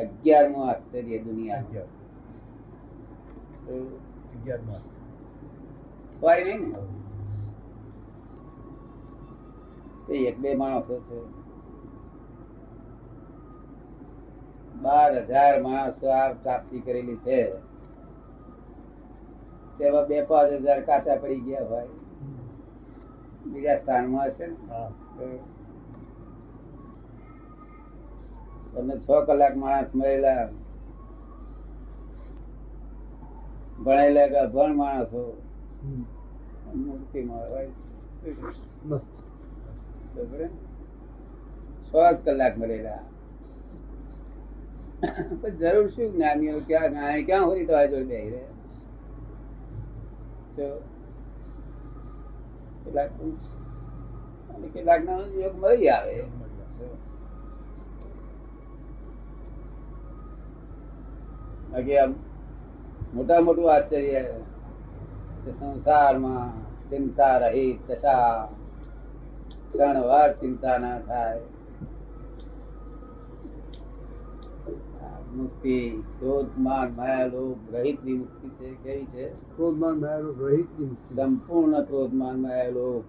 અગિયારમું આશ્ચર્ય દુનિયા હોય નહીં ને? એક બે માણસો છે. બાર હજાર માણસો આ પ્રાપ્તિ કરેલી છે. તેમાં બે પાંચ હજાર કાચા પડી ગયા હોય. બીજા સ્થાનમાં હશે ને? હા તમે છ કલાક માણસ મળેલા ભણેલા કે અભણ માણસો હોય છે. બસ કલાક મળેલા પણ જરૂર શું જ્ઞાનીઓ ક્યાં જ્ઞાની ક્યાં હોય તો જોડે બેહી રહે? તો કેટલાક કેટલાક ના યોગ મળી આવે. આમ મોટા મોટું આશ્ચર્ય સંસારમાં ચિંતા રહી દશા ક્ષણવાર ચિંતા ના થાય. મુક્તિ ક્રોધમાન માયા લોભ રહિતની મુક્તિ છે કેવી છે? ક્રોધમાન માયાનો રહિત સંપૂર્ણ ક્રોધમાન માયા લોભ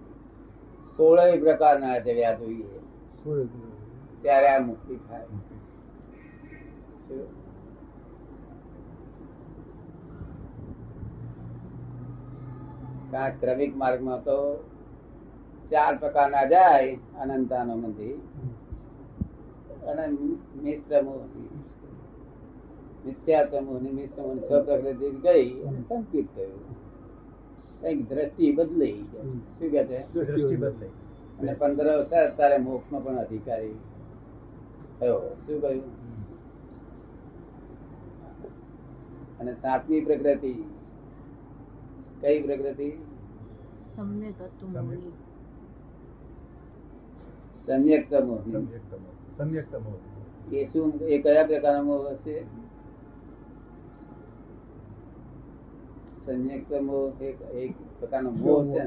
સોળે પ્રકારના જવ્યા જોઈએ. ત્યારે આ મુક્તિ થાય. ક્રમિક માર્ગમાં તો ચાર પ્રકારના જાય અનંતાનો મંદિર. અને છ પ્રકૃતિ ગઈ સંકિત થયું. કંઈક દ્રષ્ટિ બદલાઈ શું કે છે? દ્રષ્ટિ બદલાઈ અને પંદર વર્ષ તારે મોક્ષ નો પણ અધિકારી થયો. શું કહ્યું? અને સાતમી પ્રકૃતિ કઈ પ્રકૃતિ? સમ્યક હતું મોહની. સમ્યક મોહની સમ્યક્તમો સમ્યક્તમો એ શું એ કયા પ્રકારનો મોહ હશે? સંયુક્ત મોહ એક એક પ્રકારનો મોહ છે?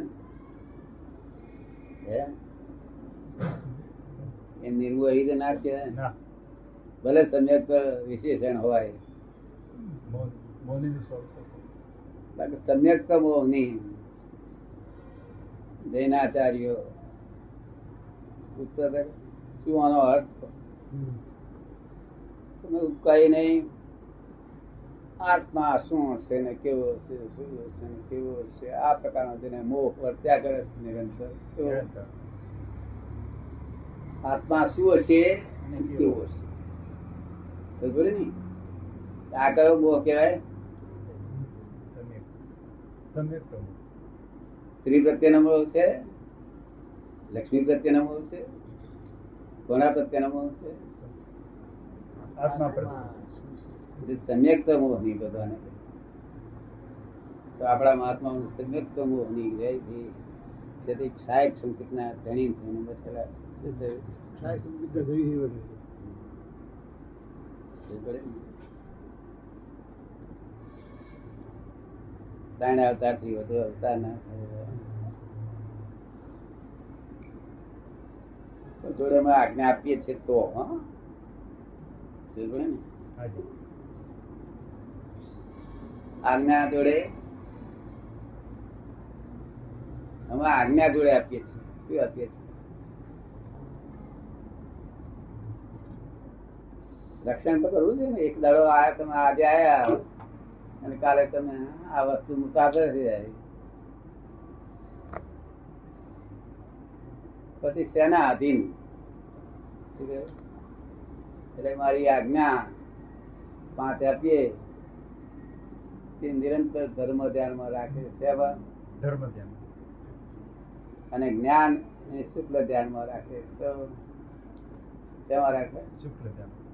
એ નિર્મોહી ના કહેવાય ભલે સમ્યક વિશેષણ હોય. મૌન મૌનીની બાકી સમ્યક જૈનાચાર્યો પૂછતા શું આનો અર્થ? કઈ નહીં. આત્મા શું હશે ને કેવો હશે શું હશે ને કેવો હશે? આ પ્રકારનો જેને મોહ વર્ત્યા કરે છે નિરંતર. આત્મા શું હશે અને કેવો હશે? સમજ્યો ને? આ કયો મોહ કહેવાય? સમ્યક્તમો સ્ત્રી પ્રત્યેનો મોહ છે લક્ષ્મી પ્રત્યેનો મોહ છે કોના પ્રત્યેનો મોહ છે. આત્મા પ્રત્યે સમ્યક સમ્યક્ત મોહની બધાને. તો આપણા મહાત્મા સમ્યક્ત મોહ નહીં રહે છે તે સાહેબ સંકેતના ધણી થઈને બેઠેલા શું થયું? શું પડે ને? ત્રણ અવતારથી વધુ અવતાર ના. જોડે અમે આજ્ઞા આપીએ છીએ તો આજ્ઞા જોડે અમે આજ્ઞા જોડે આપીએ છીએ. શું આપીએ છીએ? રક્ષણ તો કરવું છે ને. એક દાડો આયા તમે આજે આયા. અને કાલે તમે આ વસ્તુ મુકાબલે થઈ જાય પછી શેના અધીન એટલે મારી આજ્ઞા પાંચ આપીએ. તે નિરંતર ધર્મ ધ્યાનમાં રાખે સેવા. ધર્મ ધ્યાન અને જ્ઞાન શુક્લ ધ્યાનમાં રાખે. તો તેમાં રાખે. શુક્લ ધ્યાન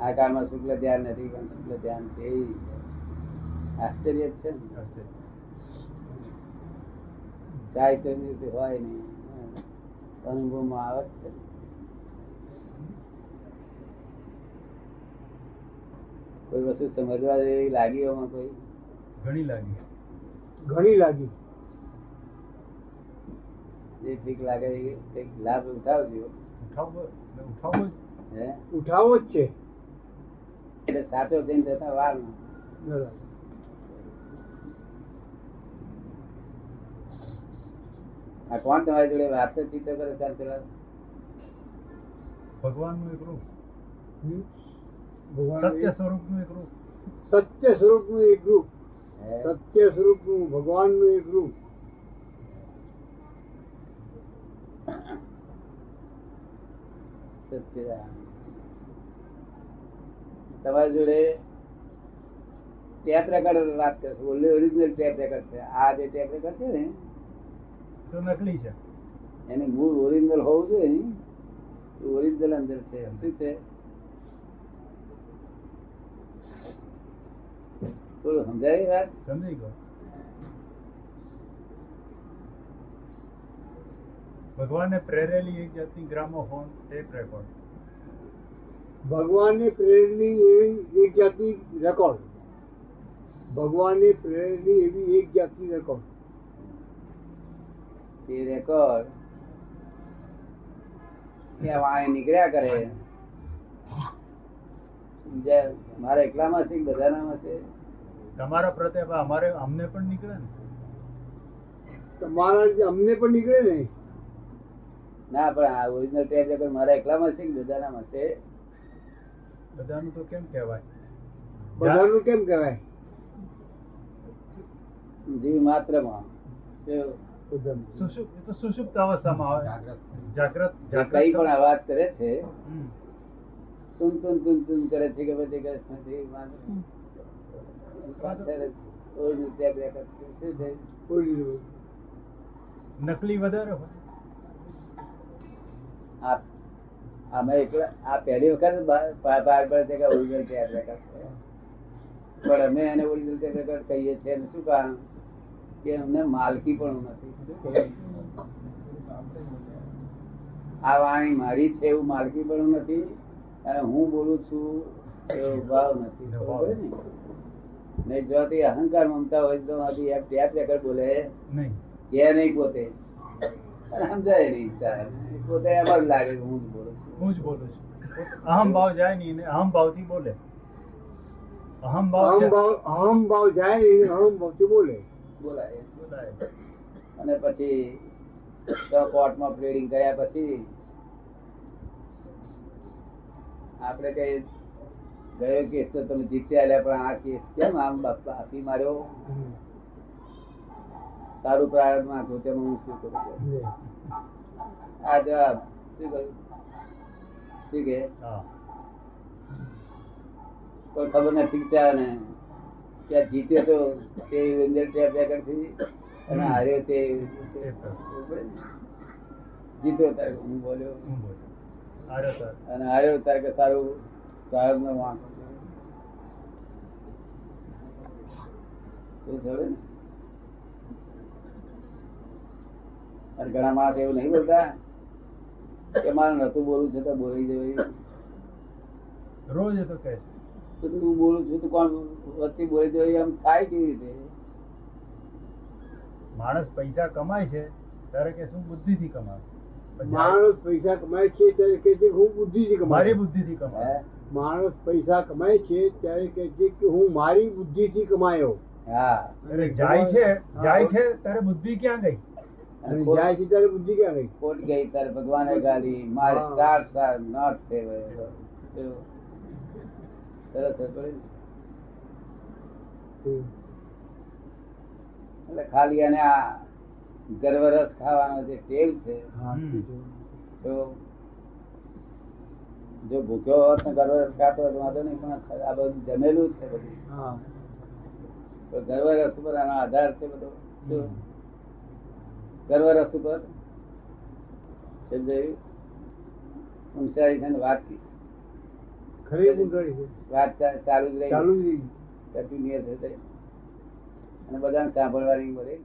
આ કાળમાં શુક્લ ધ્યાન નથી પણ શુક્લ ધ્યાન છે આશ્ચર્ય છે જાય તો રીતે હોય નહીં. અનુભવમાં આવે છે. કોઈ વસ્તુ સમજવા જેવી લાગી એમાં કોઈ? ઘણી લાગી. ઘણી લાગી. જે ઠીક લાગે એ કંઈક લાભ ઉઠાવજો. ઉઠાવો ઉઠાવો હે? ઉઠાવો જ છે. એટલે સાચો જૈન થતા વાર ના. આ કોણ તમારી જોડે વાતચીત કરે ચાર પેલા ભગવાનનું એક રૂપ. સત્ય સ્વરૂપનું એક રૂપ. સત્ય સ્વરૂપનું એક રૂપ. સત્ય સ્વરૂપનું ભગવાન ભગવાનનું એક રૂપ. સચ્ચિદાનંદ. તમારી જોડે ટેપ રેકર્ડ વાત કરશું. ઓરિજિનલ ટેપ રેકર્ડ છે. આ જે ટેપ રેકર્ડ છે ને તો નકલી છે. એની મૂળ ઓરિજિનલ હોવું જોઈએ ને. એ ઓરિજિનલ અંદર છે. શું છે? થોડું સમજાય વાત? સમજી ગયો. ભગવાને પ્રેરેલી એક જાતની ગ્રામોફોન ટેપ રેકોર્ડ ભગવાનને પ્રેરણી એવી એક જાતની રેકોર્ડ ભગવાનને પ્રેરણી એવી એક જાતની રેકોર્ડ એ રેકોર્ડ વાણી નીકળ્યા કરે. મારે મારા એકલામાં છે કે બધાનામાં છે? તમારા પ્રત્યે અમારે અમને પણ નીકળે ને? તમારા અમને પણ નીકળે ને? ના પણ આ ઓરિજિનલ ટેપ મારા એકલામાં છે કે બધાનામાં છે? બધાનું તો કેમ કહેવાય? બધાનું કેમ કહેવાય? જીવ? સુષુપ્ત અવસ્થામાં આવે. જાગ્રત. કઈ પણ અવાજ કરે છે? હમ. તુન તુન તુન તુન કરે છે કે બધી કરે. નથી માત્ર. નકલી વધારે હોય. આ અમે એકલા આ પહેલી વખત બહાર પડે છે કે ઓરિજિનલ ટેપ રેકર્ડ પણ અમે એને ઓરિજિનલ ટેપ રેકર્ડ કહીએ છીએ શું કારણ? કે અમને માલકી પણ નથી. આ વાણી મારી છે એવું માલકી પણ નથી અને હું બોલું છું એવો ભાવ નથી. ખબર પડી ને? ને જો તે અહંકાર મમતા હોય તો ટેપ રેકર્ડ બોલે. નહીં. કે નહીં પોતે? સમજાય નહીં પોતે એમ જ લાગે હું જ બોલું છું. હું જ બોલું છું. અહમ ભાવ જાય નહીં અહમ ભાવથી બોલે. અહમ ભાવ અહમ જાય- નહીં અહમ ભાવ જાય ને અહમ ભાવથી બોલે. બોલાય. બોલાય. અને પછી તો કોર્ટમાં પ્લેડિંગ કર્યા પછી આપણે કઈ ગયો કેસ તો તમે જીત્યા એટલે પણ આ કેસ કેમ આમ બાપ- આપી માર્યો? તારું પ્રારંભ નાખ્યું તેમાં હું શું કરું આ જવાબ. શું કહ્યું? શું કે કોઈ ખબર નથી ચાલે ને. ત્યાં જીત્યો તો તે અંદર ત્યાં રેકર્ડથી અને હાર્યો તે. જીત્યો તારે હું બોલ્યો? અને હાર્યો તારે કે સારું સાહેબ નો વાંક છે એવું થયું ને? અને ઘણા માણસ એવું નહીં બોલતા. કે મારે નતું બોલવું છે તો બોલી જવાય રોજ તો કહે છે. તું બોલું છું તું કોણ વચ્ચે બોલી જવાય એમ થાય કેવી રીતે? માણસ પૈસા કમાય છે ત્યારે કે શું બુદ્ધિ થી કમાવે માણસ પૈસા કમાય છે ત્યારે કે છે હું બુદ્ધિથી મારી કમાય મારી બુદ્ધિ થી કમાય માણસ પૈસા કમાય છે ત્યારે કે છે કે હું મારી બુદ્ધિ થી કમાયો. હા. એટલે જાય છે જાય છે ત્યારે બુદ્ધિ ક્યાં ગઈ? બુદ્ધિ ક્યાં ગઈ ખોટ ગઈ તારે ભગવાને ગાલી મારે હા. ચાર સાર નોટ ફેવર? એટલે ખાલી અને આ ગર્વરસ ખાવાનો જે ટેવ છે તો જો ભૂખ્યો હોત ને ગર્વરસ ખાતો તો વાંધો નહીં પણ આ બધું જમેલું છે બધું. તો ગર્વરસ ઉપર આનો આધાર છે બધો. શું? ગર્વરસ ઉપર સમજાયું વાત વાત ચાલુ જ રહી. ચાલુ જ રહી. અને બધાને સાંભળવાની મળે.